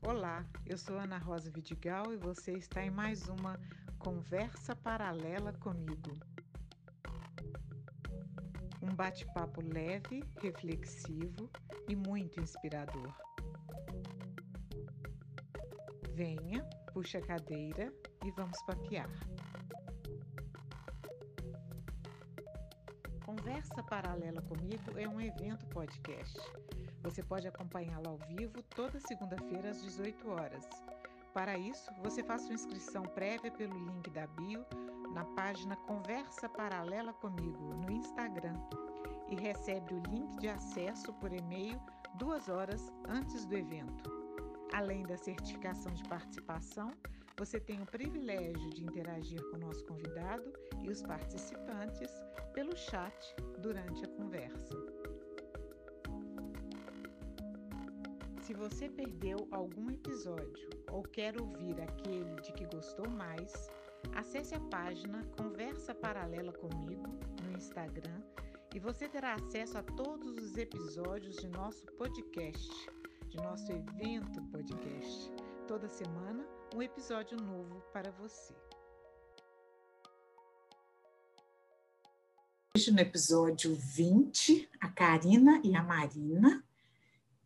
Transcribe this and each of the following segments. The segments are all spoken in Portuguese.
Olá, eu sou Ana Rosa Vidigal e você está em mais uma Conversa Paralela comigo. Um bate-papo leve, reflexivo e muito inspirador. Venha, puxa a cadeira e vamos papear. Conversa Paralela Comigo é um evento podcast. Você pode acompanhá-lo ao vivo toda segunda-feira às 18 horas. Para isso, você faça sua inscrição prévia pelo link da bio na página Conversa Paralela Comigo no Instagram e recebe o link de acesso por e-mail duas horas antes do evento. Além da certificação de participação, você tem o privilégio de interagir com o nosso convidado e os participantes pelo chat durante a conversa. Se você perdeu algum episódio ou quer ouvir aquele de que gostou mais, acesse a página Conversa Paralela comigo no Instagram e você terá acesso a todos os episódios de nosso podcast, de nosso evento podcast. Toda semana, um episódio novo para você. Hoje, no episódio 20, a Karina e a Marina,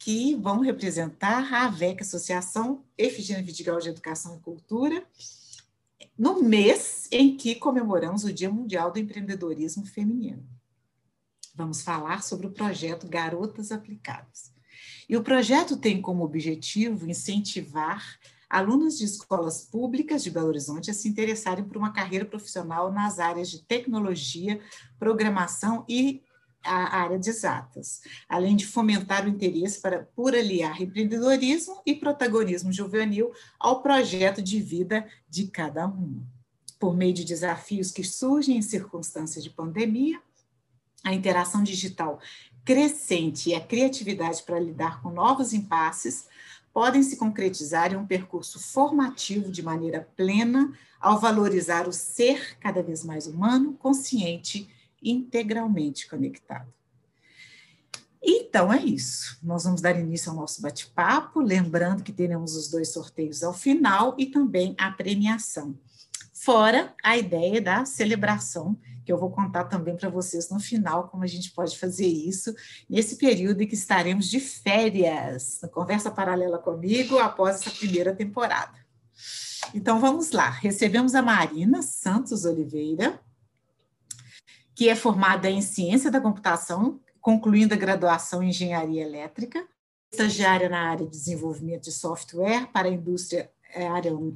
que vão representar a AVEC, Associação Efigênia Vidigal de Educação e Cultura, no mês em que comemoramos o Dia Mundial do Empreendedorismo Feminino. Vamos falar sobre o projeto Garotas Aplicadas. E o projeto tem como objetivo incentivar alunos de escolas públicas de Belo Horizonte a se interessarem por uma carreira profissional nas áreas de tecnologia, programação e a área de exatas, além de fomentar o interesse para, por aliar empreendedorismo e protagonismo juvenil ao projeto de vida de cada um. Por meio de desafios que surgem em circunstâncias de pandemia, a interação digital crescente e a criatividade para lidar com novos impasses podem se concretizar em um percurso formativo de maneira plena ao valorizar o ser cada vez mais humano, consciente e integralmente conectado. Então é isso. Nós vamos dar início ao nosso bate-papo, lembrando que teremos os dois sorteios ao final e também a premiação. Fora a ideia da celebração que eu vou contar também para vocês no final como a gente pode fazer isso nesse período em que estaremos de férias, conversa paralela comigo após essa primeira temporada. Então vamos lá, recebemos a Marina Santos Oliveira, que é formada em Ciência da Computação, concluindo a graduação em Engenharia Elétrica, estagiária na área de desenvolvimento de software para a indústria é,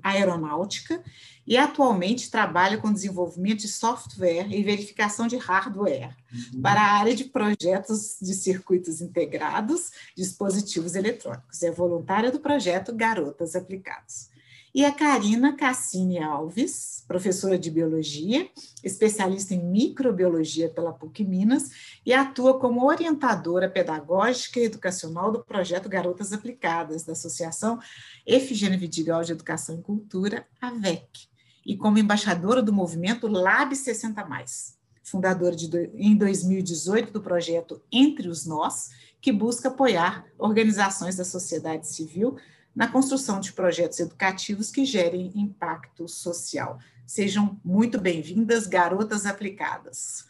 aeronáutica e atualmente trabalha com desenvolvimento de software e verificação de hardware uhum. para a área de projetos de circuitos integrados, dispositivos eletrônicos. É voluntária do projeto Garotas Aplicadas. E a Karina Cassini Alves, professora de biologia, especialista em microbiologia pela PUC Minas e atua como orientadora pedagógica e educacional do projeto Garotas Aplicadas, da Associação Efigênia Vidigal de Educação e Cultura, AVEC, e como embaixadora do movimento Lab 60+, fundadora de, em 2018 do projeto Entre os Nós, que busca apoiar organizações da sociedade civil na construção de projetos educativos que gerem impacto social. Sejam muito bem-vindas, garotas aplicadas.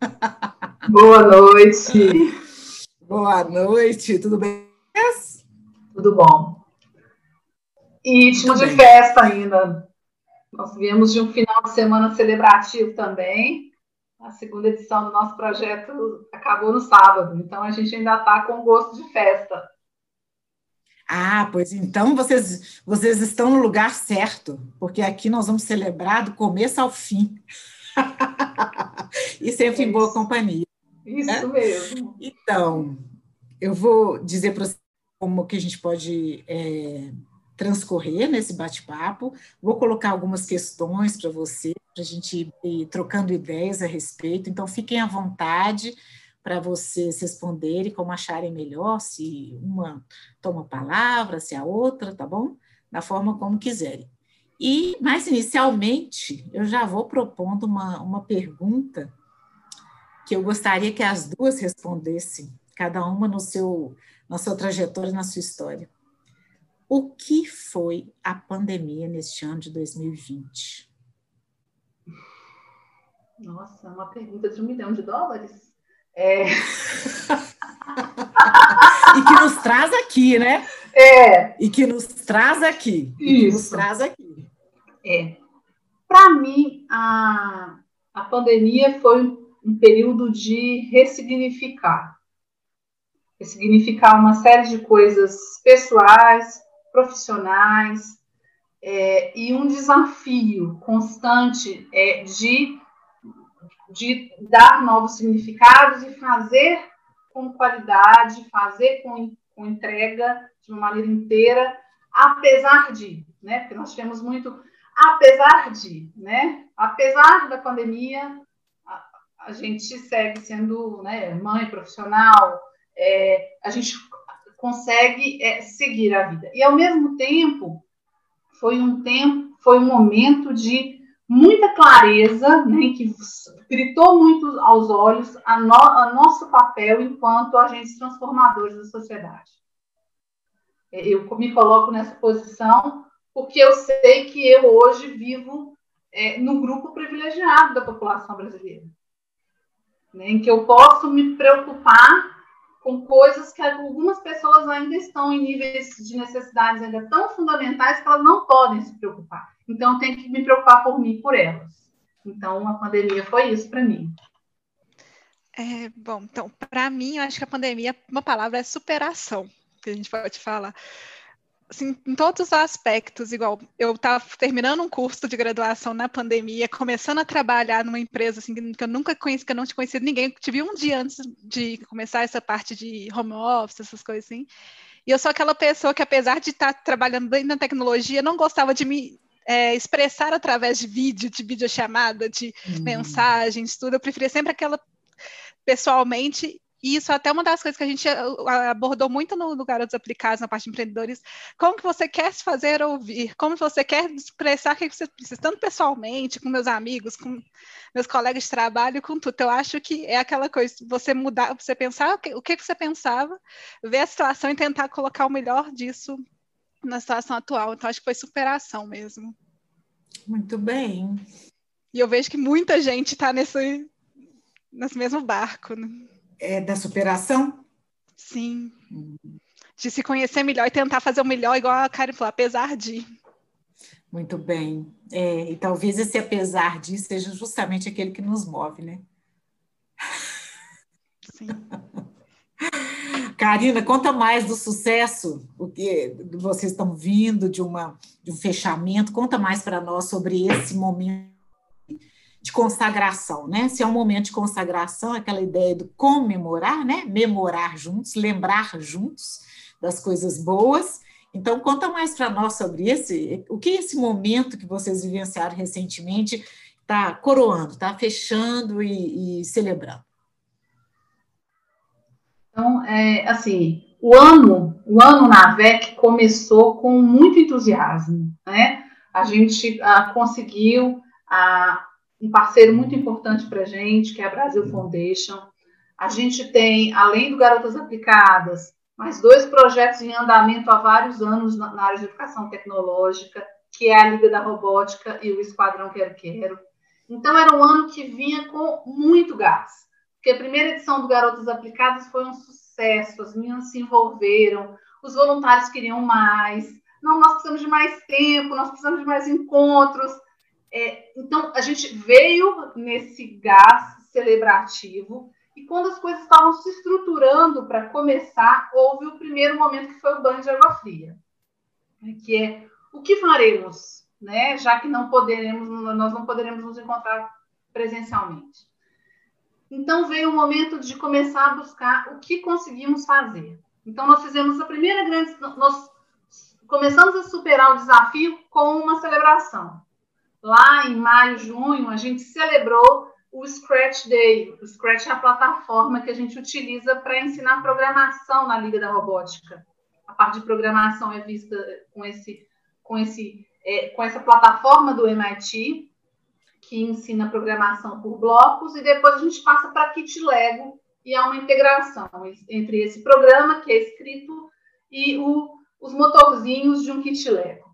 Boa noite. Boa noite, tudo bem? Tudo bom. E ritmo de festa ainda. Nós viemos de um final de semana celebrativo também. A segunda edição do nosso projeto acabou no sábado, então a gente ainda está com gosto de festa. Ah, pois então vocês, vocês estão no lugar certo, porque aqui nós vamos celebrar do começo ao fim. e sempre é em boa companhia. Isso né? mesmo. Então, eu vou dizer para você como que a gente pode é, transcorrer nesse bate-papo. Vou colocar algumas questões para você, para a gente ir trocando ideias a respeito. Então, fiquem à vontade para vocês responderem como acharem melhor, se uma toma palavra, se a outra, tá bom? Da forma como quiserem. E, mais inicialmente, eu já vou propondo uma, uma pergunta que eu gostaria que as duas respondessem, cada uma no seu, na sua trajetória, na sua história. o que foi a pandemia neste ano de 2020? Nossa, uma pergunta de um milhão de dólares? É... e que nos traz aqui, né? É. E que nos traz aqui. Isso. Nos traz aqui. É. Para mim, a, a pandemia foi um período de ressignificar. Ressignificar uma série de coisas pessoais, profissionais, é, e um desafio constante é, de, de dar novos significados e fazer com qualidade, fazer com, com entrega de uma maneira inteira, apesar de, né? Porque nós tivemos muito apesar de, né? Apesar da pandemia, a, a gente segue sendo né, mãe profissional, é, a gente consegue é, seguir a vida. E ao mesmo tempo, foi um tempo, foi um momento de muita clareza, né, que gritou muito aos olhos a, no, a nosso papel enquanto agentes transformadores da sociedade. É, eu me coloco nessa posição porque eu sei que eu hoje vivo é, no grupo privilegiado da população brasileira, né, em que eu posso me preocupar com coisas que algumas pessoas ainda estão em níveis de necessidades ainda tão fundamentais que elas não podem se preocupar. Então, eu tenho que me preocupar por mim e por elas. Então, a pandemia foi isso para mim. É, bom, então, para mim, eu acho que a pandemia, uma palavra é superação, que a gente pode falar assim, em todos os aspectos, igual eu estava terminando um curso de graduação na pandemia, começando a trabalhar numa empresa assim, que eu nunca conheci, que eu não tinha conhecido ninguém, tive um dia antes de começar essa parte de home office, essas coisas assim. E eu sou aquela pessoa que, apesar de estar trabalhando bem na tecnologia, não gostava de me é, expressar através de vídeo, de videochamada, de uhum. mensagens, tudo. Eu preferia sempre aquela pessoalmente isso é até uma das coisas que a gente abordou muito no, no Garotos Aplicados, na parte de empreendedores, como que você quer se fazer ouvir, como você quer expressar o que você precisa, tanto pessoalmente, com meus amigos, com meus colegas de trabalho, com tudo. Eu acho que é aquela coisa, você mudar, você pensar o que, o que você pensava, ver a situação e tentar colocar o melhor disso na situação atual. Então, acho que foi superação mesmo. Muito bem. E eu vejo que muita gente está nesse, nesse mesmo barco. Né? é, da superação? Sim. De se conhecer melhor e tentar fazer o melhor, igual a Karen falou, apesar de. Muito bem. É, e talvez esse apesar de seja justamente aquele que nos move, né? Sim. Karina, conta mais do sucesso, o que vocês estão vindo de, uma, de um fechamento, conta mais para nós sobre esse momento de consagração, né? Se é um momento de consagração, aquela ideia do comemorar, né? Memorar juntos, lembrar juntos das coisas boas. Então, conta mais para nós sobre esse, o que esse momento que vocês vivenciaram recentemente está coroando, está fechando e, e, celebrando. Então, é, assim, o ano, o ano na VEC começou com muito entusiasmo, né? A gente ah, conseguiu ah, um parceiro muito importante para a gente, que é a Brasil Foundation. A gente tem, além do Garotas Aplicadas, mais dois projetos em andamento há vários anos na, área de educação tecnológica, que é a Liga da Robótica e o Esquadrão Quero Quero. Então, era um ano que vinha com muito gás, porque a primeira edição do Garotas Aplicadas foi um sucesso, as meninas se envolveram, os voluntários queriam mais, não, nós precisamos de mais tempo, nós precisamos de mais encontros, é, então, a gente veio nesse gás celebrativo e quando as coisas estavam se estruturando para começar, houve o primeiro momento que foi o banho de água fria, né, que é o que faremos, né, já que não poderemos, nós não poderemos nos encontrar presencialmente. Então veio o momento de começar a buscar o que conseguimos fazer. Então nós fizemos a primeira grande, nós começamos a superar o desafio com uma celebração lá em maio, junho, a gente celebrou o Scratch Day. O Scratch é a plataforma que a gente utiliza para ensinar programação na Liga da Robótica. A parte de programação é vista com esse, com esse, é, com essa plataforma do MIT que ensina programação por blocos e depois a gente passa para Kit Lego e há uma integração entre esse programa que é escrito e o os motorzinhos de um kit Lego.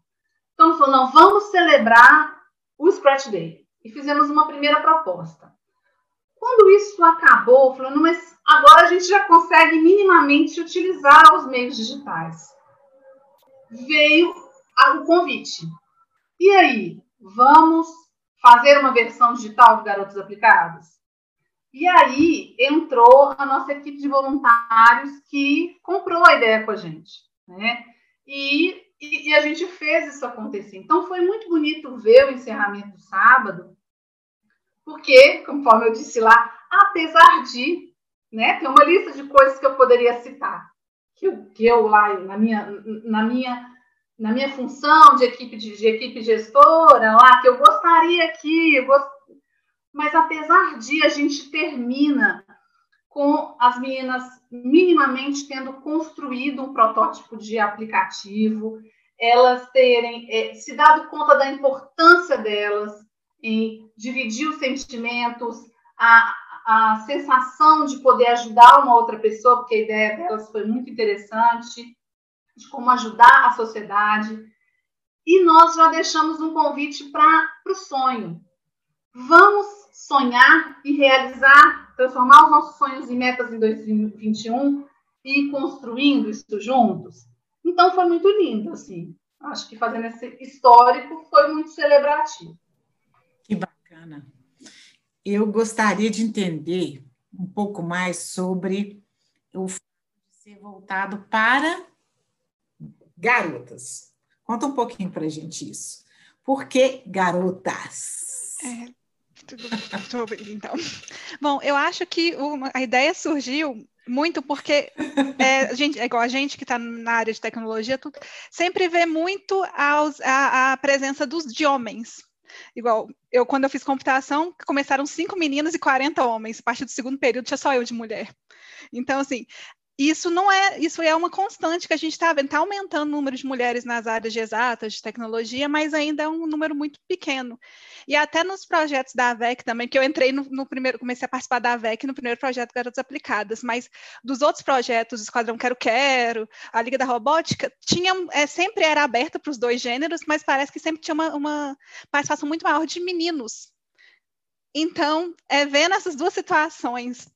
Então, falou, não, vamos celebrar o Scratch Day. E fizemos uma primeira proposta. Quando isso acabou, falando, mas agora a gente já consegue minimamente utilizar os meios digitais. Veio o convite. E aí, vamos fazer uma versão digital de Garotos Aplicados? E aí entrou a nossa equipe de voluntários que comprou a ideia com a gente. Né? E, e, e a gente fez isso acontecer. Então foi muito bonito ver o encerramento do sábado, porque, conforme eu disse lá, apesar de, né, tem uma lista de coisas que eu poderia citar, que eu, que eu lá, na minha, na minha, na minha função de equipe, de, de equipe gestora, lá, que eu gostaria aqui, eu gost... mas apesar de, a gente termina com as meninas minimamente tendo construído um protótipo de aplicativo, elas terem é, se dado conta da importância delas, em dividir os sentimentos, a, a sensação de poder ajudar uma outra pessoa, porque a ideia delas foi muito interessante, de como ajudar a sociedade. E nós já deixamos um convite para o sonho. Vamos sonhar e realizar, transformar os nossos sonhos em metas em 2021 e construindo isso juntos. Então foi muito lindo, assim. Acho que fazendo esse histórico foi muito celebrativo. Que bacana. Eu gostaria de entender um pouco mais sobre o ser voltado para garotas. Conta um pouquinho para gente isso. Por que garotas? É, tudo, tudo então. Bom, eu acho que uma, a ideia surgiu muito porque é, a gente, é igual a gente que está na área de tecnologia, sempre vê muito aos, a, a presença dos de homens Igual, eu quando eu fiz computação, começaram cinco meninas e 40 homens. A partir do segundo período tinha só eu de mulher. Então, assim, isso não é, isso é uma constante que a gente está vendo, está aumentando o número de mulheres nas áreas de exatas, de tecnologia, mas ainda é um número muito pequeno. E até nos projetos da AVEC também, que eu entrei no, no primeiro, comecei a participar da AVEC no primeiro projeto Garotas Aplicadas, mas dos outros projetos, Esquadrão Quero Quero, a Liga da Robótica, tinha, é, sempre era aberta para os dois gêneros, mas parece que sempre tinha uma, uma participação muito maior de meninos. Então, é, vendo essas duas situações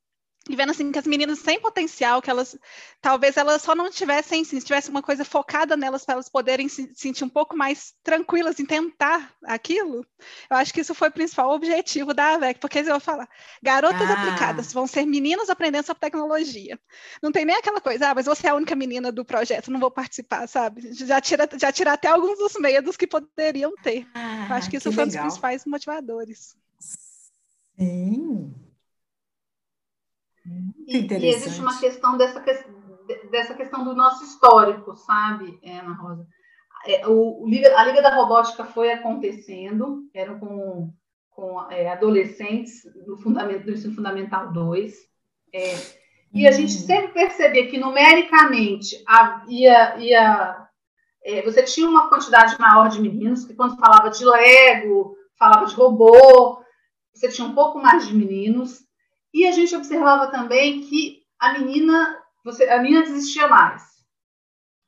e vendo assim que as meninas têm potencial, que elas talvez elas só não tivessem, se tivesse uma coisa focada nelas para elas poderem se sentir um pouco mais tranquilas em tentar aquilo. Eu acho que isso foi o principal objetivo da AVEC, porque eu vou falar, garotas ah. aplicadas vão ser meninas aprendendo sobre tecnologia. Não tem nem aquela coisa, ah, mas você é a única menina do projeto, não vou participar, sabe? Já tira, já tira até alguns dos medos que poderiam ter. Ah, eu acho que isso que foi legal. um dos principais motivadores. Sim. E, e, existe uma questão dessa, dessa questão do nosso histórico, sabe, Ana Rosa? É, o, a Liga da Robótica foi acontecendo, eram com, com é, adolescentes do, fundamento, do ensino fundamental 2, é, e a gente uhum. sempre percebia que numericamente ia, ia é, você tinha uma quantidade maior de meninos, que quando falava de Lego, falava de robô, você tinha um pouco mais de meninos, e a gente observava também que a menina, você, a menina desistia mais.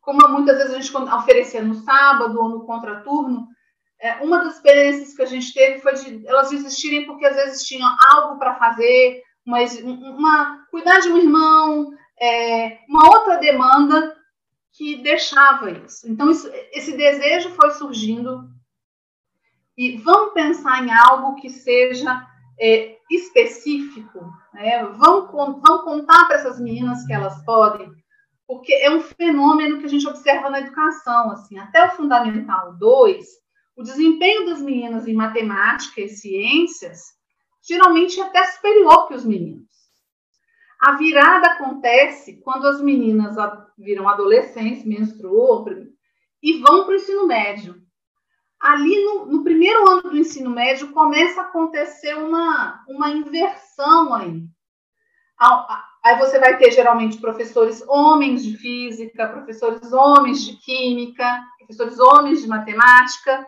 Como muitas vezes a gente oferecia no sábado ou no contraturno, é, uma das experiências que a gente teve foi de elas desistirem porque às vezes tinham algo para fazer, mas uma, cuidar de um irmão, é, uma outra demanda que deixava isso. Então, isso, esse desejo foi surgindo. E vamos pensar em algo que seja é, específico, né? vão, vão contar para essas meninas que elas podem, porque é um fenômeno que a gente observa na educação. Assim, até o Fundamental 2, o desempenho das meninas em matemática e ciências geralmente é até superior que os meninos. A virada acontece quando as meninas viram adolescentes, menstruam e vão para o ensino médio ali no, no, primeiro ano do ensino médio começa a acontecer uma, uma inversão aí. Aí você vai ter geralmente professores homens de física, professores homens de química, professores homens de matemática,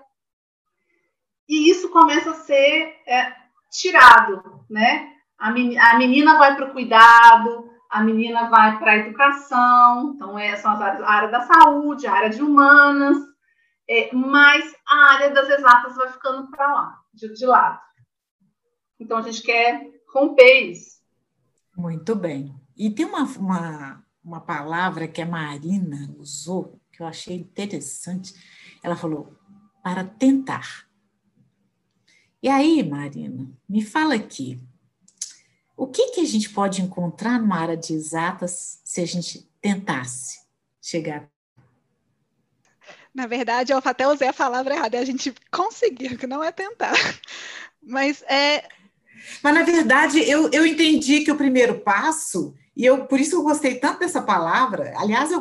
e isso começa a ser é, tirado, né? A menina vai para o cuidado, a menina vai para a educação, então é, são as áreas, a área da saúde, a área de humanas, é, mas a área das exatas vai ficando para lá, de, de lado. Então a gente quer romper isso. Muito bem. E tem uma, uma, uma palavra que a Marina usou, que eu achei interessante. Ela falou, para tentar. E aí, Marina, me fala aqui, o que, que a gente pode encontrar numa área de exatas se a gente tentasse chegar? Na verdade, eu até usei a palavra errada, é a gente conseguir, que não é tentar. Mas é. Mas, na verdade, eu, eu entendi que o primeiro passo, e eu por isso eu gostei tanto dessa palavra, aliás, eu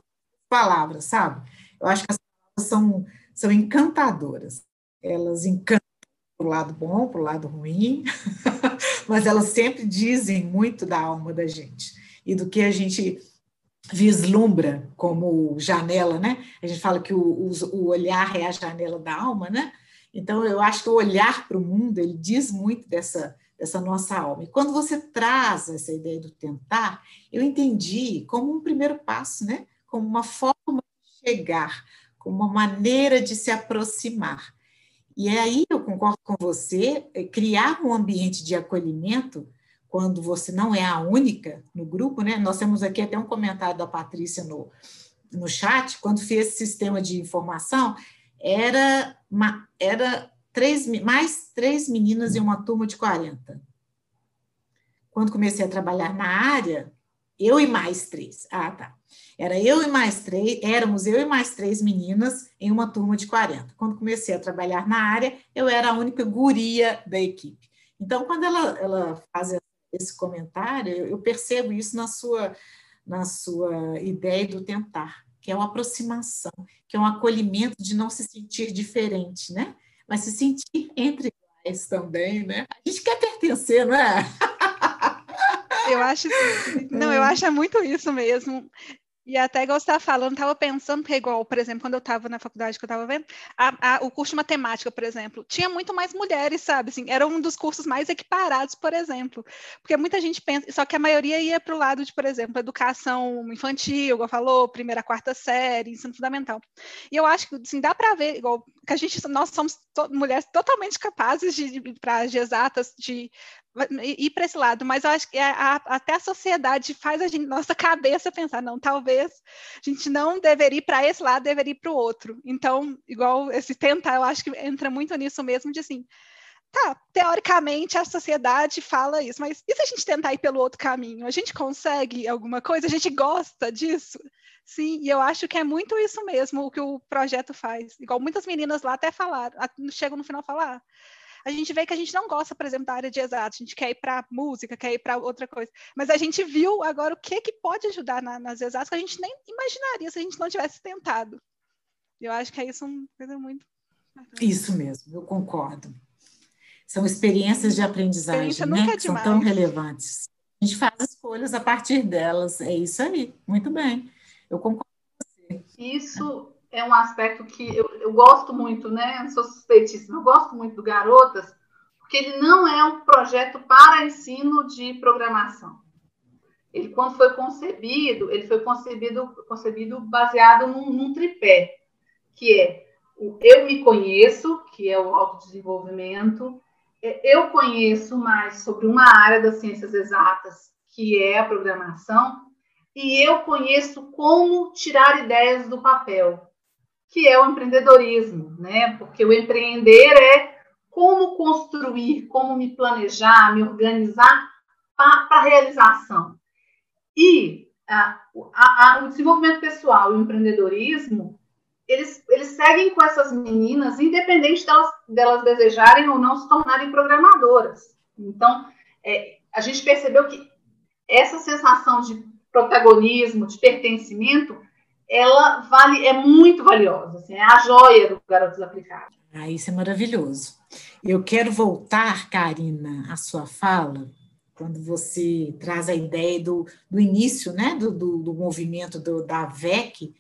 palavras, sabe? Eu acho que as palavras são, são encantadoras. Elas encantam para o lado bom, para o lado ruim, mas elas sempre dizem muito da alma da gente e do que a gente vislumbra como janela, né? A gente fala que o, o olhar é a janela da alma, né? Então, eu acho que o olhar para o mundo, ele diz muito dessa, dessa nossa alma. E quando você traz essa ideia do tentar, eu entendi como um primeiro passo, né? Como uma forma de chegar, como uma maneira de se aproximar. E aí eu concordo com você, é criar um ambiente de acolhimento quando você não é a única no grupo, né? Nós temos aqui até um comentário da Patrícia no, no chat, quando fiz esse sistema de informação, era, uma, era três, mais três meninas em uma turma de 40. Quando comecei a trabalhar na área, eu e mais três. Ah, tá. Era eu e mais três, éramos eu e mais três meninas em uma turma de 40. Quando comecei a trabalhar na área, eu era a única guria da equipe. Então, quando ela, ela faz esse comentário, eu percebo isso na sua, na sua ideia do tentar, que é uma aproximação, que é um acolhimento de não se sentir diferente, né? Mas se sentir entre iguais também, né? A gente quer pertencer, não é? Eu acho, não, eu acho muito isso mesmo. E até igual você estava falando, estava pensando, porque igual, por exemplo, quando eu estava na faculdade que eu estava vendo, a, a, o curso de matemática, por exemplo, tinha muito mais mulheres, sabe? Assim, era um dos cursos mais equiparados, por exemplo. Porque muita gente pensa, só que a maioria ia para o lado de, por exemplo, educação infantil, igual falou, primeira, quarta série, ensino fundamental. E eu acho que assim, dá para ver, igual, que a gente, nós somos to mulheres totalmente capazes de, de para as exatas, de ir para esse lado, mas eu acho que a, a, até a sociedade faz a gente, nossa cabeça pensar, não, talvez a gente não deveria ir para esse lado, deveria ir para o outro. Então, igual esse tentar, eu acho que entra muito nisso mesmo, de assim, tá, teoricamente a sociedade fala isso, mas e se a gente tentar ir pelo outro caminho? A gente consegue alguma coisa? A gente gosta disso? Sim, e eu acho que é muito isso mesmo o que o projeto faz. Igual muitas meninas lá até falaram, chegam no final a falar, a gente vê que a gente não gosta, por exemplo, da área de exato, a gente quer ir para música, quer ir para outra coisa. Mas a gente viu agora o que, que pode ajudar na, nas exatas que a gente nem imaginaria se a gente não tivesse tentado. Eu acho que é isso uma coisa muito. Isso mesmo, eu concordo. São experiências de aprendizagem, né? É que são tão relevantes. A gente faz escolhas a partir delas. É isso aí. Muito bem. Eu concordo com você. Isso é um aspecto que eu, eu gosto muito, né? Eu sou suspeitíssima, eu gosto muito do Garotas, porque ele não é um projeto para ensino de programação. Ele, quando foi concebido, ele foi concebido, concebido baseado num, num tripé, que é o eu me conheço, que é o autodesenvolvimento, eu conheço mais sobre uma área das ciências exatas, que é a programação, e eu conheço como tirar ideias do papel, que é o empreendedorismo, né? Porque o empreender é como construir, como me planejar, me organizar para a realização. E a, a, o desenvolvimento pessoal e o empreendedorismo, eles, eles seguem com essas meninas, independente delas, delas desejarem ou não se tornarem programadoras. Então, é, a gente percebeu que essa sensação de protagonismo, de pertencimento, ela vale, é muito valiosa, assim, é a joia do Garotos Aplicados. Ah, isso é maravilhoso. Eu quero voltar, Karina, à sua fala, quando você traz a ideia do, do início né, do, do, do movimento do, da VEC,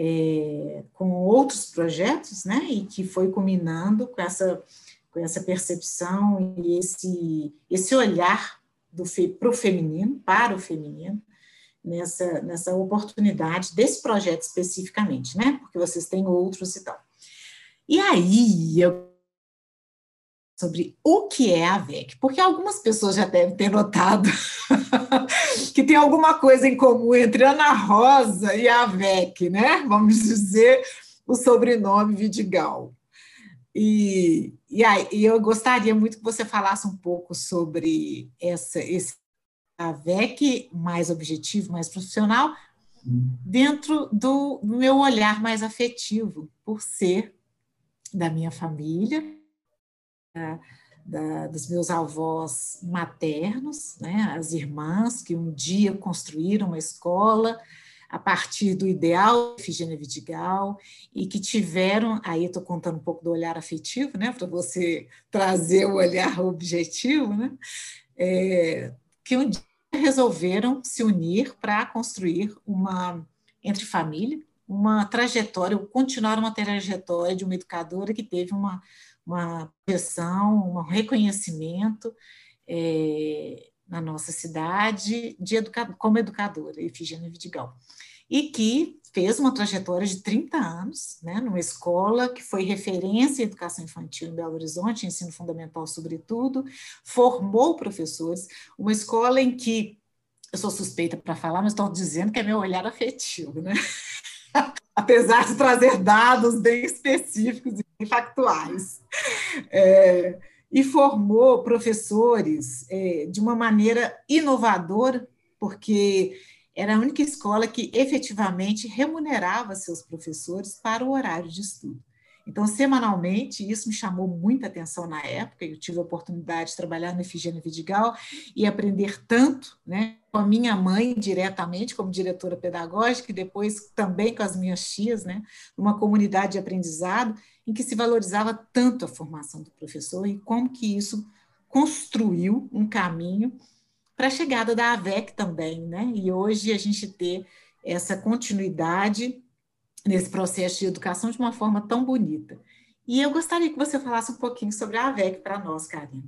é, com outros projetos, né, e que foi culminando com essa, com essa percepção e esse, esse olhar para o feminino, para o feminino, nessa, nessa oportunidade desse projeto especificamente, né? Porque vocês têm outros e tal. E aí, eu sobre o que é a VEC, porque algumas pessoas já devem ter notado que tem alguma coisa em comum entre Ana Rosa e a VEC, né? Vamos dizer o sobrenome Vidigal. E, e aí, eu gostaria muito que você falasse um pouco sobre essa, esse a VEC mais objetivo, mais profissional, dentro do, do meu olhar mais afetivo, por ser da minha família, da, dos meus avós maternos, né, as irmãs que um dia construíram uma escola a partir do ideal de Efigênia Vidigal e que tiveram, aí estou contando um pouco do olhar afetivo, né, para você trazer o olhar objetivo, né, é, que um dia resolveram se unir para construir uma, entre família, uma trajetória, continuar uma trajetória de uma educadora que teve uma, uma projeção, um reconhecimento é, na nossa cidade de como educadora, Efigênia Vidigal. E que fez uma trajetória de 30 anos, né, numa escola que foi referência em educação infantil em Belo Horizonte, ensino fundamental sobretudo, formou professores, uma escola em que eu sou suspeita para falar, mas estou dizendo que é meu olhar afetivo, né? apesar de trazer dados bem específicos e factuais. É, e formou professores é, de uma maneira inovadora, porque era a única escola que efetivamente remunerava seus professores para o horário de estudo. Então, semanalmente, isso me chamou muita atenção na época. Eu tive a oportunidade de trabalhar no Efigênia Vidigal e aprender tanto, né, com a minha mãe diretamente, como diretora pedagógica, e depois também com as minhas tias, né, numa comunidade de aprendizado em que se valorizava tanto a formação do professor e como que isso construiu um caminho para a chegada da AVEC também, né? E hoje a gente ter essa continuidade nesse processo de educação de uma forma tão bonita. E eu gostaria que você falasse um pouquinho sobre a AVEC para nós, Karina.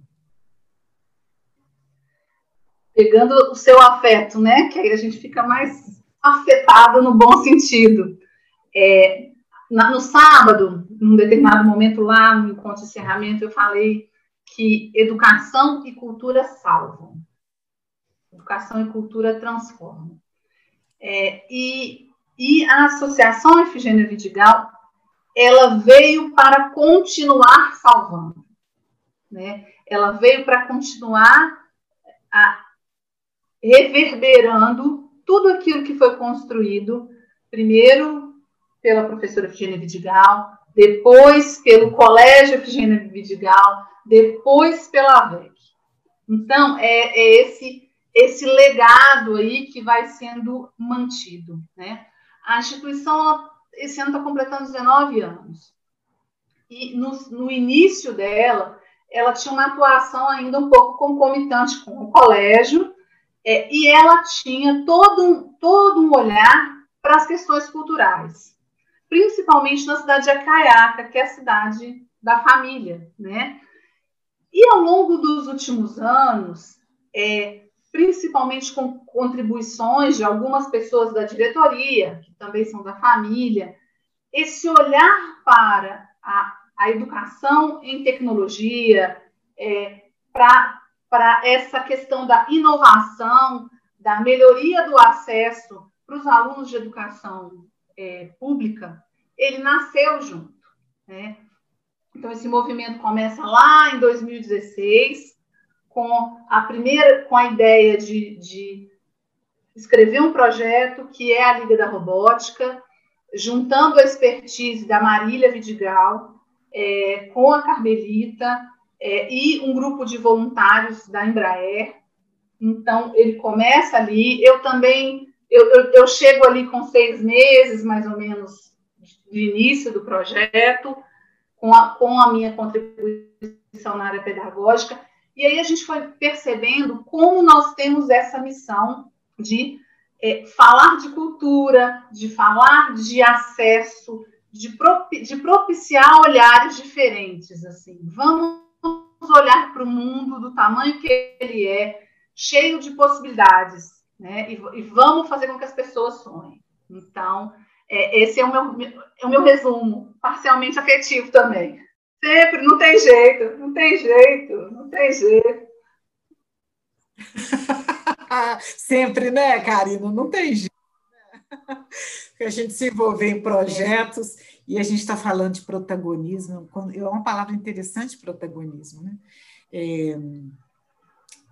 Pegando o seu afeto, né? Que aí a gente fica mais afetado no bom sentido. É, na, no sábado, num determinado momento lá no encontro de encerramento, eu falei que educação e cultura salvam. Educação e cultura transformam. É, e e a Associação Efigênia Vidigal, ela veio para continuar salvando. Né? Ela veio para continuar a, reverberando tudo aquilo que foi construído, primeiro pela professora Efigênia Vidigal, depois pelo Colégio Efigênia Vidigal, depois pela AVEC. Então, é, é, esse, esse legado aí que vai sendo mantido, né? A instituição, esse ano está completando 19 anos. E no, no início dela, ela tinha uma atuação ainda um pouco concomitante com o colégio, é, e ela tinha todo um, todo um olhar para as questões culturais, principalmente na cidade de Acaiaca, que é a cidade da família, né? E ao longo dos últimos anos, é, principalmente com contribuições de algumas pessoas da diretoria, que também são da família, esse olhar para a, a educação em tecnologia, é, para essa questão da inovação, da melhoria do acesso para os alunos de educação é, pública, ele nasceu junto. Né? Então, esse movimento começa lá em 2016, com a primeira, com a ideia de, de escrever um projeto que é a Liga da Robótica, juntando a expertise da Marília Vidigal é, com a Carmelita é, e um grupo de voluntários da Embraer. Então, ele começa ali. Eu também, eu, eu, eu chego ali com seis meses, mais ou menos, de início do projeto, com a, com a minha contribuição na área pedagógica, e aí a gente foi percebendo como nós temos essa missão de é, falar de cultura, de falar de acesso, de, de propiciar olhares diferentes. Assim, vamos olhar para o mundo do tamanho que ele é, cheio de possibilidades. né? E, e, vamos fazer com que as pessoas sonhem. Então, é, esse é o, meu, é o meu resumo, parcialmente afetivo também. Sempre, não tem jeito, não tem jeito, não tem jeito. Sempre, né, Karina? Não tem jeito. Né? A gente se envolver em projetos e a gente está falando de protagonismo, é uma palavra interessante, protagonismo, né? É,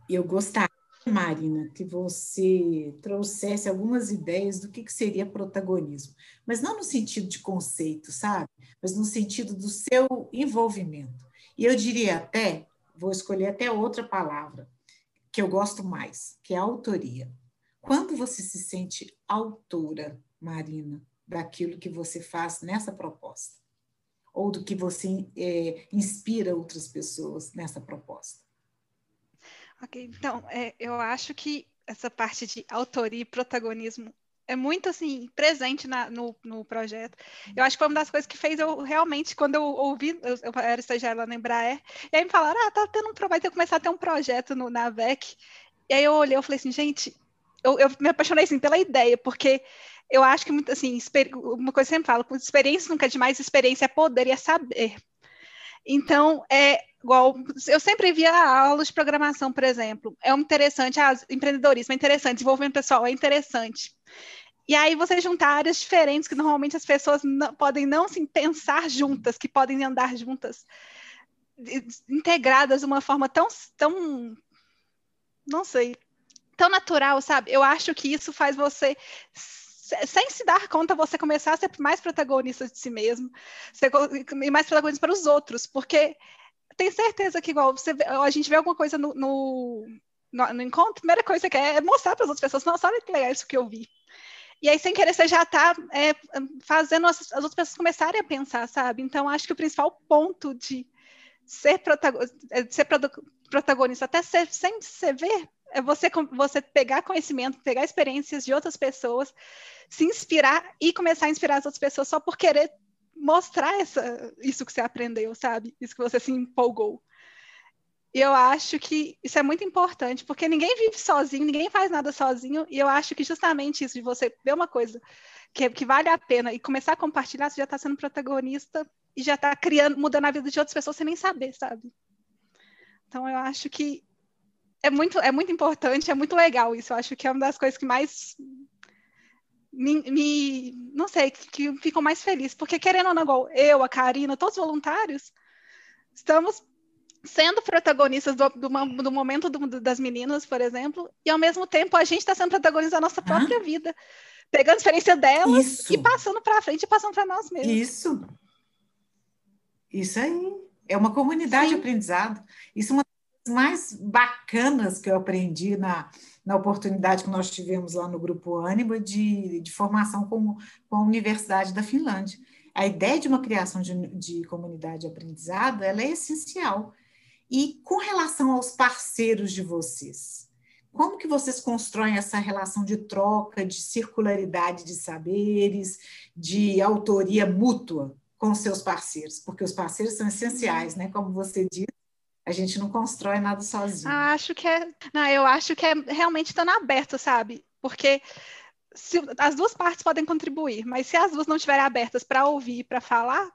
eu gostaria, Marina, que você trouxesse algumas ideias do que, que seria protagonismo, mas não no sentido de conceito, sabe? Mas no sentido do seu envolvimento. E eu diria até, vou escolher até outra palavra, que eu gosto mais, que é autoria. Quando você se sente autora, Marina, daquilo que você faz nessa proposta? Ou do que você é, inspira outras pessoas nessa proposta? Ok, então, é, eu acho que essa parte de autoria e protagonismo é muito assim presente na, no, no projeto. Eu acho que foi uma das coisas que fez eu realmente, quando eu ouvi, eu, eu era estagiária lá na Embraer, e aí me falaram, ah, tá tendo um, vai ter começar a ter um projeto no, na VEC. E aí eu olhei, eu falei assim, gente, eu, eu me apaixonei assim pela ideia, porque eu acho que muito assim, uma coisa que eu sempre falo, experiência nunca é demais, experiência é poder e é saber. Então, é igual, eu sempre via aulas de programação, por exemplo, é um interessante, ah, empreendedorismo é interessante, desenvolvimento pessoal é interessante. E aí você juntar áreas diferentes que normalmente as pessoas não, podem não se pensar juntas, que podem andar juntas, integradas de uma forma tão, tão, não sei, tão natural, sabe? Eu acho que isso faz você sem se dar conta, você começar a ser mais protagonista de si mesmo, e mais protagonista para os outros, porque tem certeza que igual você, a gente vê alguma coisa no, no, no, encontro, a primeira coisa que é, é mostrar para as outras pessoas, nossa, olha que legal isso que eu vi. E aí, sem querer, você já está é, fazendo as, as, outras pessoas começarem a pensar, sabe? Então, acho que o principal ponto de ser, protago é, ser protagonista, até ser, sem você ver, é você, você pegar conhecimento, pegar experiências de outras pessoas, se inspirar e começar a inspirar as outras pessoas só por querer mostrar essa, isso que você aprendeu, sabe? Isso que você se empolgou. E eu acho que isso é muito importante, porque ninguém vive sozinho, ninguém faz nada sozinho, e eu acho que justamente isso de você ver uma coisa que, que vale a pena e começar a compartilhar, você já está sendo protagonista e já está criando, mudando a vida de outras pessoas sem nem saber, sabe? Então eu acho que é muito, é muito importante, é muito legal isso. Eu acho que é uma das coisas que mais me, me não sei, que ficam mais felizes, porque querendo ou não, eu, a Karina, todos os voluntários, estamos sendo protagonistas do, do, do momento do, das meninas, por exemplo, e ao mesmo tempo a gente está sendo protagonista da nossa própria ah? vida, pegando a experiência delas Isso. e passando para frente e passando para nós mesmos. Isso. Isso aí. É uma comunidade Sim. de aprendizado. Isso é uma mais bacanas que eu aprendi na, na oportunidade que nós tivemos lá no Grupo Ânima de, de formação com, com a Universidade da Finlândia. A ideia de uma criação de, de comunidade de aprendizado ela é essencial. E com relação aos parceiros de vocês, como que vocês constroem essa relação de troca, de circularidade de saberes, de autoria mútua com seus parceiros? Porque os parceiros são essenciais, né? Como você disse, a gente não constrói nada sozinho. Acho que é, não, eu acho que é realmente estando aberto, sabe? Porque se, as duas partes podem contribuir, mas se as duas não estiverem abertas para ouvir, para falar,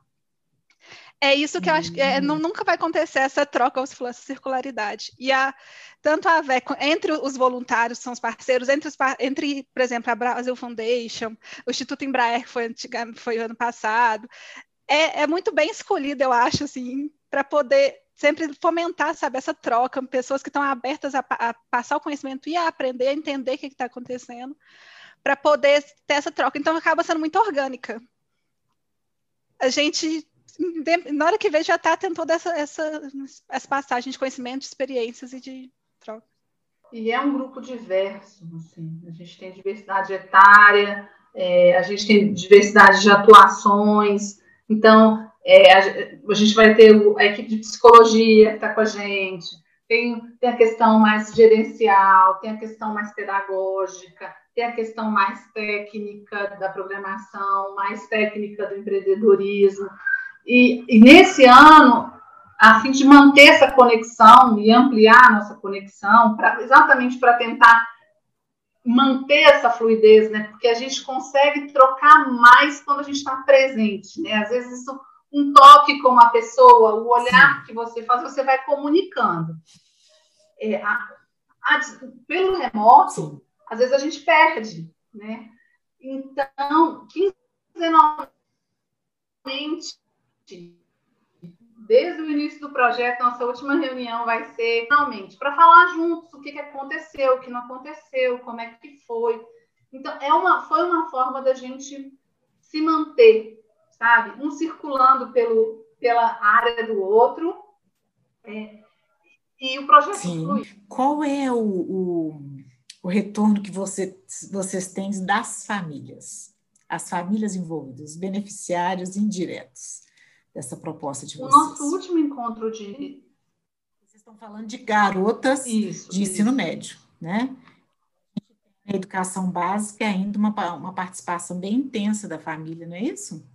é isso que eu acho que é, não, nunca vai acontecer essa troca, ou essa circularidade. E a, tanto a VEC, entre os voluntários, são os parceiros, entre, os, entre, por exemplo, a Brasil Foundation, o Instituto Embraer, que foi, antiga, foi ano passado, é, é muito bem escolhido, eu acho, assim, para poder sempre fomentar, sabe, essa troca, pessoas que estão abertas a, a, passar o conhecimento e a aprender, a entender o que está acontecendo, para poder ter essa troca. Então, acaba sendo muito orgânica. A gente na hora que vê, já está tendo toda essa, essa, essa passagem de conhecimento, de experiências e de troca. E é um grupo diverso, assim. a gente tem diversidade etária, é, a gente tem diversidade de atuações, então é, a, a, gente vai ter a equipe de psicologia que está com a gente, tem, tem a questão mais gerencial, tem a questão mais pedagógica, tem a questão mais técnica da programação, mais técnica do empreendedorismo. E, e nesse ano, a fim de manter essa conexão e ampliar a nossa conexão, pra, exatamente para tentar manter essa fluidez, né? Porque a gente consegue trocar mais quando a gente está presente, né? Às vezes isso, um toque com uma pessoa, o olhar Sim. que você faz, você vai comunicando. É, a, a, pelo remoto, às vezes a gente perde, né? Então, quinzenalmente, desde o início do projeto, nossa última reunião vai ser finalmente para falar juntos o que, que aconteceu, o que não aconteceu, como é que foi. Então, é uma, foi uma forma da gente se manter, sabe? Um circulando pelo, pela área do outro. É, e o projeto Sim. Qual é o, o, o retorno que você, vocês têm das famílias? As famílias envolvidas, os beneficiários indiretos dessa proposta de vocês? O nosso último encontro de. Vocês estão falando de garotas isso, de ensino médio, né? A educação básica ainda uma, uma participação bem intensa da família, não é isso?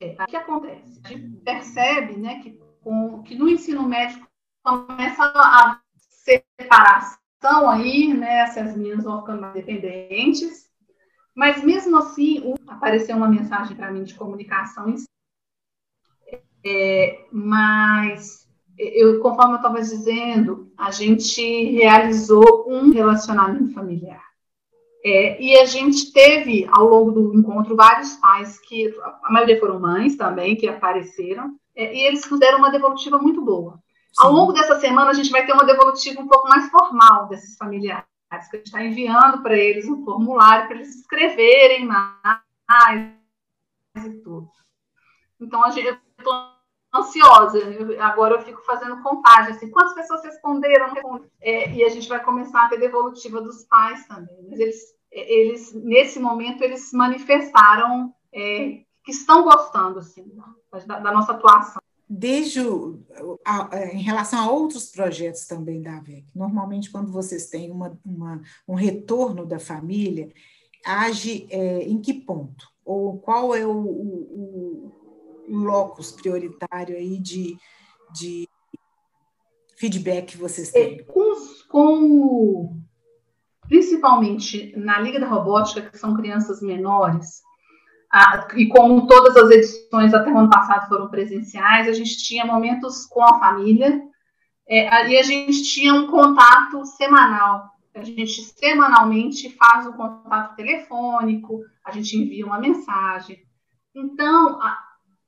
É, o que acontece? A gente percebe né, que, com, que no ensino médio começa a separação aí, né? Se as meninas vão ficando mais dependentes. Mas mesmo assim, apareceu uma mensagem para mim de comunicação em é, mas, eu, conforme eu estava dizendo, a gente realizou um relacionamento familiar. É, e a gente teve, ao longo do encontro, vários pais que, a maioria foram mães também, que apareceram, é, e eles deram uma devolutiva muito boa. Sim. Ao longo dessa semana, a gente vai ter uma devolutiva um pouco mais formal desses familiares, que a gente está enviando para eles um formulário para eles escreverem mais e tudo. Então, a gente, eu estou ansiosa. Agora eu fico fazendo contagem, assim, quantas pessoas responderam? É, e a gente vai começar a ter devolutiva dos pais também. Mas eles, eles nesse momento, eles manifestaram é, que estão gostando, assim, da, da nossa atuação. Desde o, a, em relação a outros projetos também da AVEC, normalmente quando vocês têm uma, uma um retorno da família, age é, em que ponto? Ou qual é o, o locus prioritário aí de, de feedback que vocês têm? Com, com, principalmente na Liga da Robótica, que são crianças menores, a, e como todas as edições até o ano passado foram presenciais, a gente tinha momentos com a família é, e a gente tinha um contato semanal. A gente semanalmente faz um contato telefônico, a gente envia uma mensagem. Então, a,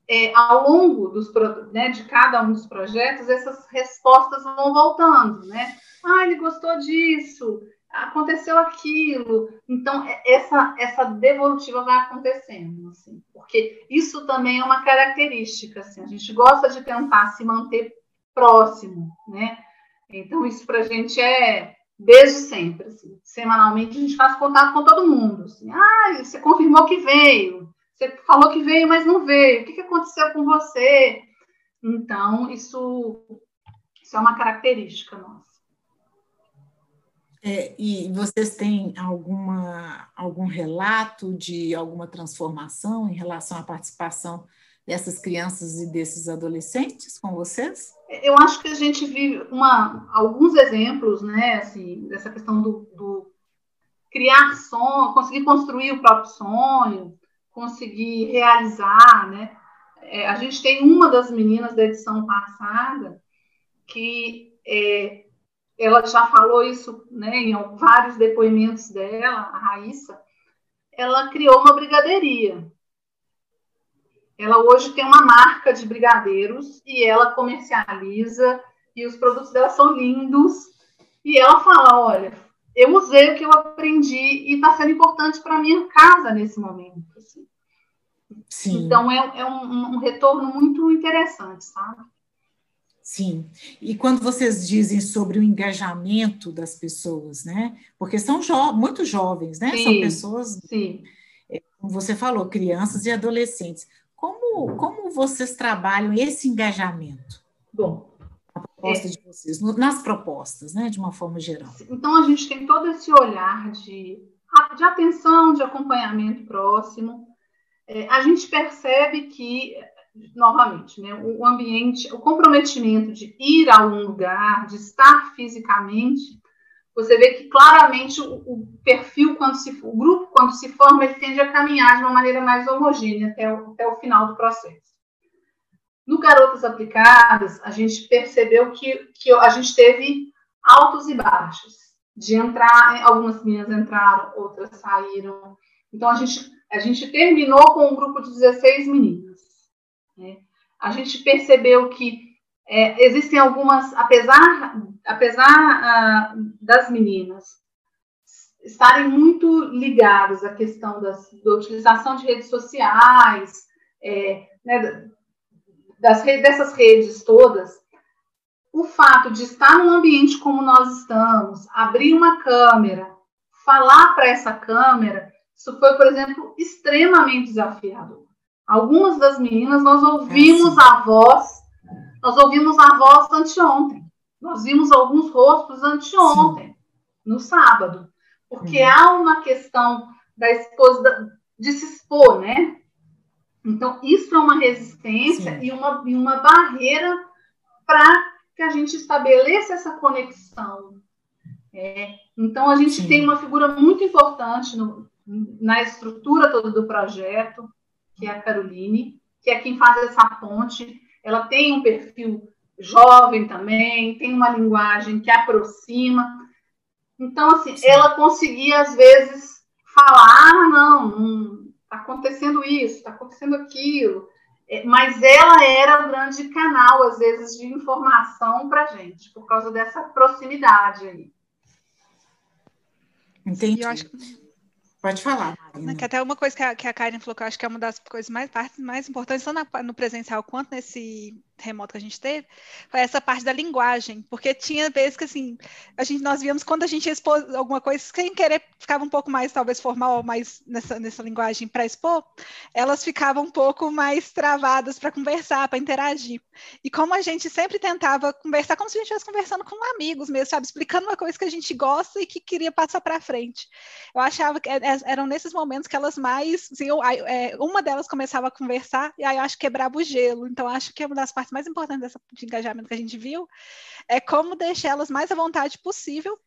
é, ao longo dos, né, de cada um dos projetos, essas respostas vão voltando, né? Ah, ele gostou disso, aconteceu aquilo. Então, é, essa, essa devolutiva vai acontecendo, assim, porque isso também é uma característica, assim, a gente gosta de tentar se manter próximo, né? Então, isso para a gente é desde sempre, assim, semanalmente a gente faz contato com todo mundo, assim, ah, você confirmou que veio, você falou que veio, mas não veio. O que, que aconteceu com você? Então, isso, isso é uma característica nossa. É, e vocês têm alguma, algum relato de alguma transformação em relação à participação dessas crianças e desses adolescentes com vocês? Eu acho que a gente vive uma, alguns exemplos, né, assim, dessa questão do, do criar sonho, conseguir construir o próprio sonho, conseguir realizar, né? É, a gente tem uma das meninas da edição passada que é, ela já falou isso né, em vários depoimentos dela, a Raíssa, ela criou uma brigadeiria. Ela hoje tem uma marca de brigadeiros e ela comercializa e os produtos dela são lindos. E ela fala, olha, eu usei o que eu aprendi e está sendo importante para minha casa nesse momento. Assim. Sim. Então é, é um, um, retorno muito interessante, sabe? Sim. E quando vocês dizem sobre o engajamento das pessoas, né? Porque são jo muito jovens, né? Sim. São pessoas, Sim. É, como você falou, crianças e adolescentes. Como, como vocês trabalham esse engajamento? Bom, proposta é. de vocês, nas propostas, né, de uma forma geral. Então, a gente tem todo esse olhar de, de atenção, de acompanhamento próximo. É, a gente percebe que, novamente, né, o ambiente, o comprometimento de ir a um lugar, de estar fisicamente, você vê que claramente o, o, perfil, quando se, o grupo, quando se forma, ele tende a caminhar de uma maneira mais homogênea até o, até o final do processo. No Garotas Aplicadas, a gente percebeu que, que a gente teve altos e baixos. De entrar, algumas meninas entraram, outras saíram. Então, a gente, a gente terminou com um grupo de 16 meninas. Né? A gente percebeu que é, existem algumas, apesar, apesar uh, das meninas estarem muito ligadas à questão das, da utilização de redes sociais, é, né, das, dessas redes todas, o fato de estar num ambiente como nós estamos, abrir uma câmera, falar para essa câmera, isso foi, por exemplo, extremamente desafiador. Algumas das meninas nós ouvimos é a voz, nós ouvimos a voz anteontem. Nós vimos alguns rostos anteontem, Sim. no sábado. Porque uhum. há uma questão da esposa de se expor, né? Então, isso é uma resistência e uma, e uma barreira para que a gente estabeleça essa conexão. É, então, a gente Sim. tem uma figura muito importante no, na estrutura toda do projeto, que é a Caroline, que é quem faz essa ponte. Ela tem um perfil jovem também, tem uma linguagem que aproxima. Então, assim, Sim. ela conseguia, às vezes, falar: ah, não, está acontecendo isso, está acontecendo aquilo. É, mas ela era o grande canal, às vezes, de informação para a gente, por causa dessa proximidade aí. Entendi. Eu acho Pode falar. Marina. Que até uma coisa que a, que a Karen falou que eu acho que é uma das coisas mais partes mais importantes, tanto no presencial quanto nesse remoto que a gente teve, foi essa parte da linguagem, porque tinha vezes que assim, a gente nós víamos quando a gente expôs alguma coisa sem querer ficava um pouco mais talvez formal, mais nessa, nessa linguagem para expor, elas ficavam um pouco mais travadas para conversar, para interagir. E como a gente sempre tentava conversar como se a gente estivesse conversando com amigos mesmo, sabe, explicando uma coisa que a gente gosta e que queria passar para frente. Eu achava que é, é, eram nesses momentos que elas mais, assim, eu, é, uma delas começava a conversar e aí eu acho que quebrava o gelo. Então acho que é uma das partes mais importantes dessa, de engajamento que a gente viu é como deixar elas mais à vontade possível.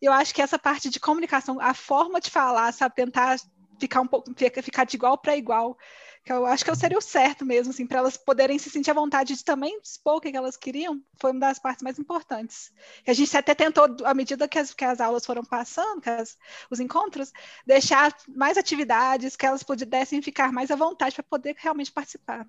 Eu acho que essa parte de comunicação, a forma de falar, sabe, tentar ficar um pouco, ficar de igual para igual, que eu acho que eu seria o certo mesmo, assim, para elas poderem se sentir à vontade de também expor o que elas queriam, foi uma das partes mais importantes. E a gente até tentou, à medida que as, que as aulas foram passando, as, os encontros, deixar mais atividades, que elas pudessem ficar mais à vontade para poder realmente participar.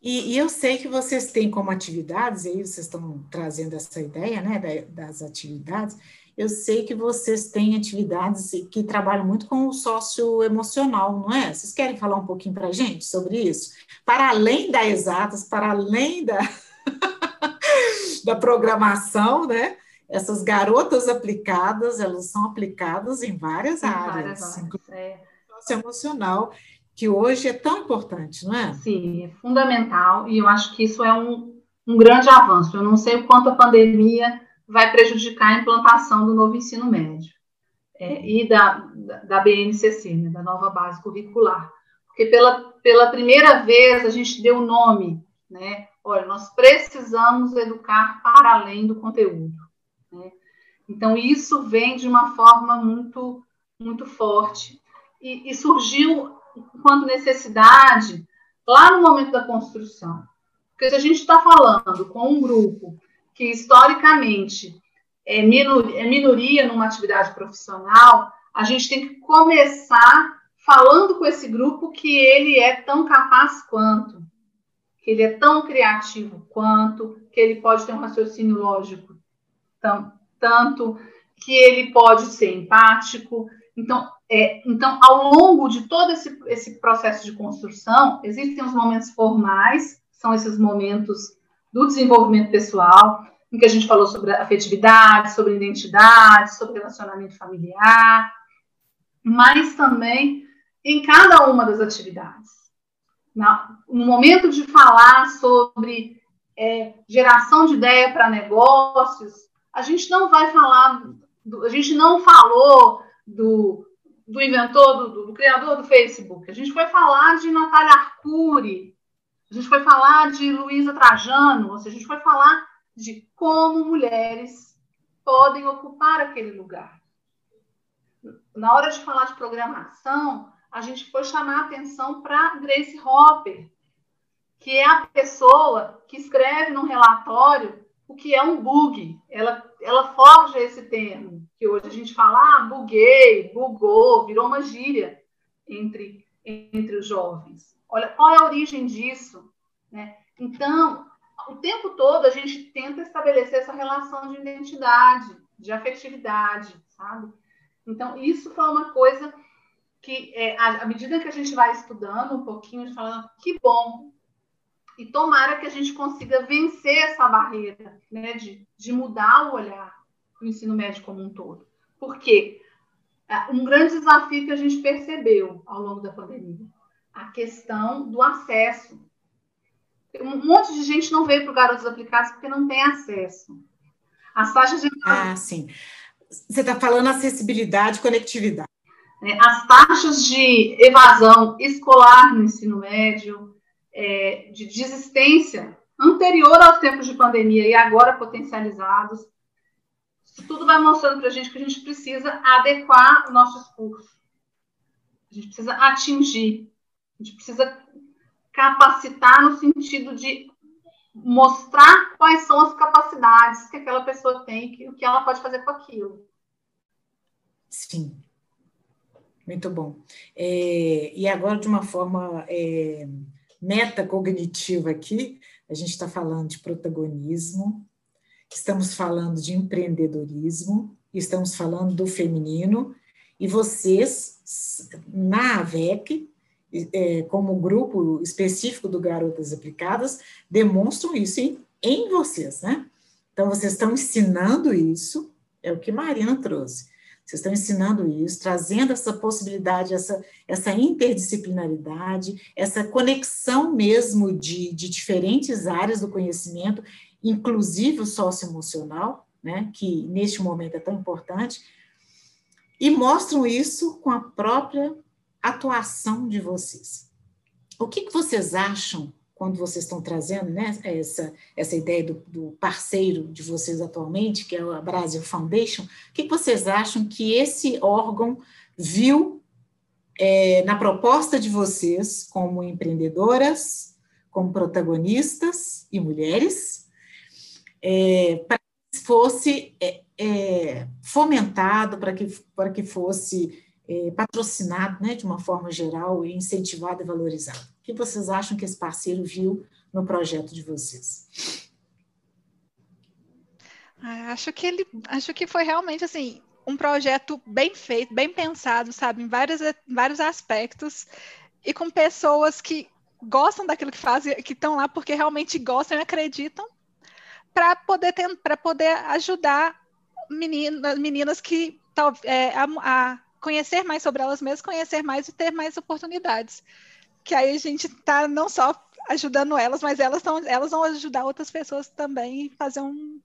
E, e, eu sei que vocês têm como atividades, e aí vocês estão trazendo essa ideia né, das atividades, eu sei que vocês têm atividades que trabalham muito com o sócio emocional, não é? Vocês querem falar um pouquinho para a gente sobre isso? Para além da exatas, para além da, da programação, né? Essas garotas aplicadas, elas são aplicadas em várias em áreas, várias áreas é. sócio emocional que hoje é tão importante, não é? Sim, é fundamental, e eu acho que isso é um, um grande avanço. Eu não sei o quanto a pandemia vai prejudicar a implantação do novo ensino médio é, e da, da, BNCC, né, da nova base curricular. Porque pela, pela primeira vez a gente deu o nome, né? Olha, nós precisamos educar para além do conteúdo. Né? Então, isso vem de uma forma muito, muito forte. E, e surgiu enquanto necessidade lá no momento da construção. Porque se a gente está falando com um grupo que historicamente é minoria, é minoria numa atividade profissional, a gente tem que começar falando com esse grupo que ele é tão capaz quanto, que ele é tão criativo quanto, que ele pode ter um raciocínio lógico tão, tanto, que ele pode ser empático. Então, é, então, ao longo de todo esse, esse processo de construção, existem os momentos formais, são esses momentos do desenvolvimento pessoal, em que a gente falou sobre afetividade, sobre identidade, sobre relacionamento familiar, mas também em cada uma das atividades. No momento de falar sobre é, geração de ideia para negócios, a gente não vai falar, a gente não falou do do inventor, do, do, criador do Facebook. A gente foi falar de Natália Arcuri, a gente foi falar de Luísa Trajano, ou seja, a gente foi falar de como mulheres podem ocupar aquele lugar. Na hora de falar de programação, a gente foi chamar a atenção para Grace Hopper, que é a pessoa que escreve no relatório o que é um bug. Ela, ela forja esse termo, que hoje a gente fala, ah, buguei, bugou, virou uma gíria entre, entre os jovens. Olha, qual é a origem disso? Né? Então, o tempo todo a gente tenta estabelecer essa relação de identidade, de afetividade, sabe? Então, isso foi uma coisa que, é, à medida que a gente vai estudando um pouquinho, falando, que bom, e tomara que a gente consiga vencer essa barreira, né, de, de mudar o olhar do ensino médio como um todo. Porque é, um grande desafio que a gente percebeu ao longo da pandemia, a questão do acesso. Um monte de gente não veio para o Garotos Aplicados porque não tem acesso. As taxas de... Ah, sim. Você está falando acessibilidade, conectividade. É, as taxas de evasão escolar no ensino médio, é, de desistência anterior aos tempos de pandemia e agora potencializados. Isso tudo vai mostrando para a gente que a gente precisa adequar o nosso discurso. A gente precisa atingir, a gente precisa capacitar no sentido de mostrar quais são as capacidades que aquela pessoa tem, que, o que ela pode fazer com aquilo. Sim, muito bom. É, e agora, de uma forma é, metacognitiva aqui, a gente está falando de protagonismo, estamos falando de empreendedorismo, estamos falando do feminino, e vocês, na AVEC, é, como grupo específico do Garotas Aplicadas, demonstram isso em, em vocês, né? Então, vocês estão ensinando isso, é o que Marina trouxe. Vocês estão ensinando isso, trazendo essa possibilidade, essa, essa interdisciplinaridade, essa conexão mesmo de, de diferentes áreas do conhecimento, inclusive o socioemocional, né, que neste momento é tão importante, e mostram isso com a própria atuação de vocês. O que, que vocês acham quando vocês estão trazendo né, essa, essa ideia do, do, parceiro de vocês atualmente, que é a Brasil Foundation, o que vocês acham que esse órgão viu é, na proposta de vocês como empreendedoras, como protagonistas e mulheres, é, para que fosse é, é fomentado, para que, para que fosse é, patrocinado né, de uma forma geral, e incentivado e valorizado? que vocês acham que esse parceiro viu no projeto de vocês? Ah, acho que ele, acho que foi realmente assim um projeto bem feito, bem pensado, sabe, em vários, vários aspectos e com pessoas que gostam daquilo que fazem, que estão lá porque realmente gostam e acreditam, para poder para poder ajudar meninas, meninas que é, a, a conhecer mais sobre elas mesmas, conhecer mais e ter mais oportunidades que aí a gente está não só ajudando elas, mas elas, tão, elas vão ajudar outras pessoas também e fazer um,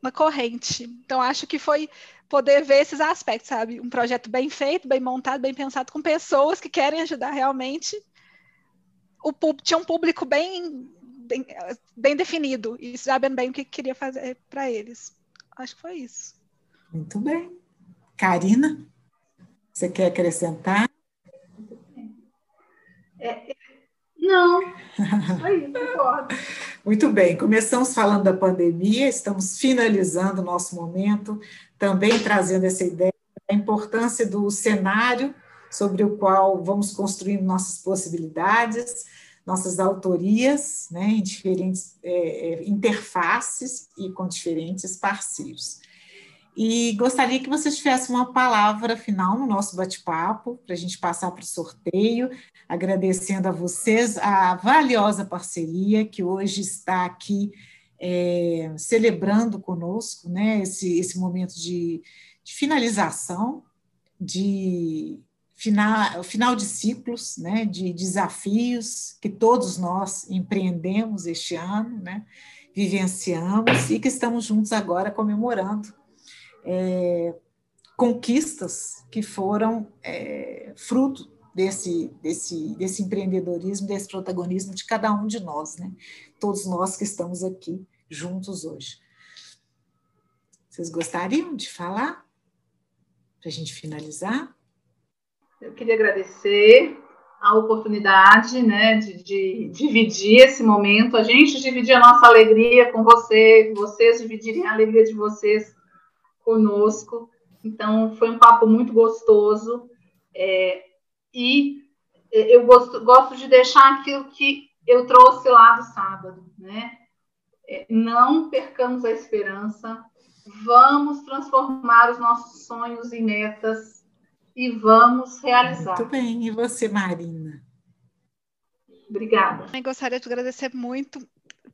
uma corrente. Então, acho que foi poder ver esses aspectos, sabe? Um projeto bem feito, bem montado, bem pensado, com pessoas que querem ajudar realmente. O tinha um público bem, bem, bem definido e sabendo bem o que queria fazer para eles. Acho que foi isso. Muito bem. Karina, você quer acrescentar? É, não, aí, concordo. Muito bem, começamos falando da pandemia, estamos finalizando o nosso momento, também trazendo essa ideia da importância do cenário sobre o qual vamos construindo nossas possibilidades, nossas autorias, né, em diferentes é, é interfaces e com diferentes parceiros. E gostaria que vocês tivessem uma palavra final no nosso bate-papo, para a gente passar para o sorteio, agradecendo a vocês a valiosa parceria que hoje está aqui é, celebrando conosco né, esse, esse momento de, de finalização, de final, final de ciclos, né, de desafios que todos nós empreendemos este ano, né, vivenciamos e que estamos juntos agora comemorando é, conquistas que foram é, fruto desse, desse, desse empreendedorismo, desse protagonismo de cada um de nós, né? Todos nós que estamos aqui juntos hoje. Vocês gostariam de falar? Para a gente finalizar? Eu queria agradecer a oportunidade né, de, de, dividir esse momento, a gente dividir a nossa alegria com você, vocês dividirem a alegria de vocês conosco. Então, foi um papo muito gostoso. É, e eu gosto, gosto de deixar aquilo que eu trouxe lá do sábado, né? É, não percamos a esperança, vamos transformar os nossos sonhos em metas e vamos realizar. Muito bem. E você, Marina? Obrigada. Eu gostaria de agradecer muito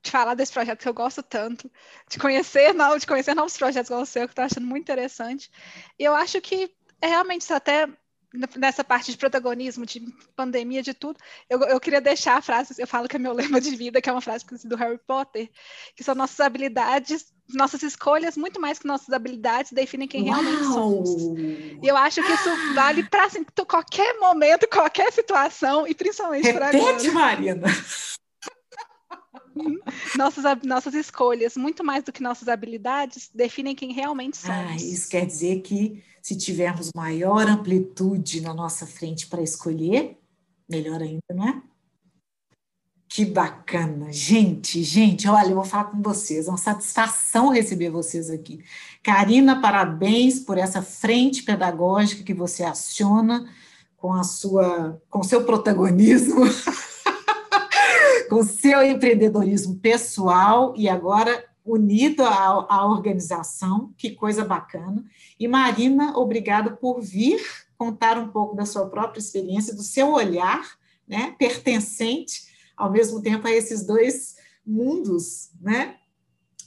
de falar desse projeto que eu gosto tanto, de conhecer, não, de conhecer novos projetos como o seu, que eu estou achando muito interessante. E eu acho que é realmente até nessa parte de protagonismo, de pandemia, de tudo, eu, eu queria deixar a frase, eu falo que é meu lema de vida, que é uma frase do Harry Potter, que são nossas habilidades, nossas escolhas, muito mais que nossas habilidades, definem quem Uau! realmente somos. E eu acho que isso vale para assim, qualquer momento, qualquer situação, e principalmente para agora. Marina! nossas, nossas escolhas, muito mais do que nossas habilidades, definem quem realmente somos. Ah, isso quer dizer que se tivermos maior amplitude na nossa frente para escolher, melhor ainda, não é? Que bacana. Gente, gente, olha, eu vou falar com vocês, é uma satisfação receber vocês aqui. Karina, parabéns por essa frente pedagógica que você aciona com a sua com seu protagonismo. com seu empreendedorismo pessoal e agora unido à, à organização, que coisa bacana. E Marina, obrigada por vir contar um pouco da sua própria experiência, do seu olhar, né, pertencente ao mesmo tempo a esses dois mundos, né,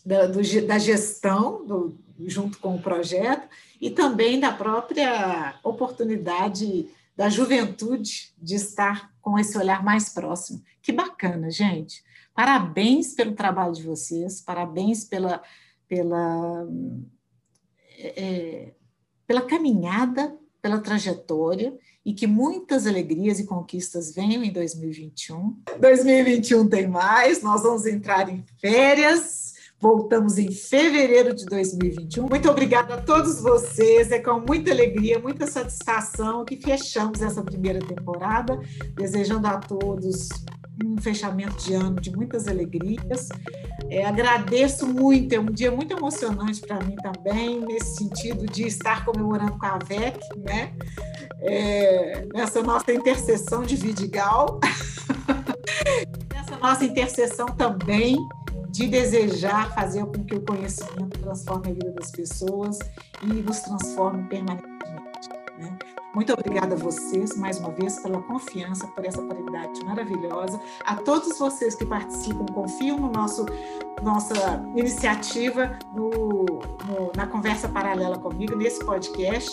da, do, da gestão do, junto com o projeto e também da própria oportunidade da juventude de estar com esse olhar mais próximo. Que bacana, gente. Parabéns pelo trabalho de vocês, parabéns pela, pela, é, pela caminhada, pela trajetória e que muitas alegrias e conquistas venham em 2021. 2021 tem mais, nós vamos entrar em férias Voltamos em fevereiro de 2021. Muito obrigada a todos vocês. É com muita alegria, muita satisfação que fechamos essa primeira temporada. Desejando a todos um fechamento de ano de muitas alegrias. É, agradeço muito, é um dia muito emocionante para mim também, nesse sentido de estar comemorando com a VEC, né? É, nessa nossa intercessão de Vidigal. nessa nossa intercessão também de desejar fazer com que o conhecimento transforme a vida das pessoas e nos transforme permanentemente. Né? Muito obrigada a vocês, mais uma vez, pela confiança, por essa qualidade maravilhosa. A todos vocês que participam, confiam no nosso nossa iniciativa no, no, na conversa paralela comigo, nesse podcast.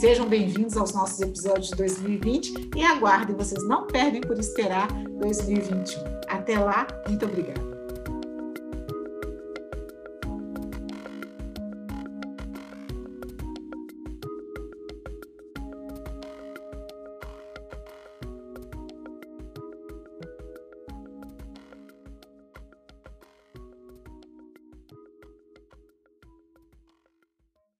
Sejam bem-vindos aos nossos episódios de 2020 e aguardem, vocês não perdem por esperar 2021. Até lá, muito obrigada.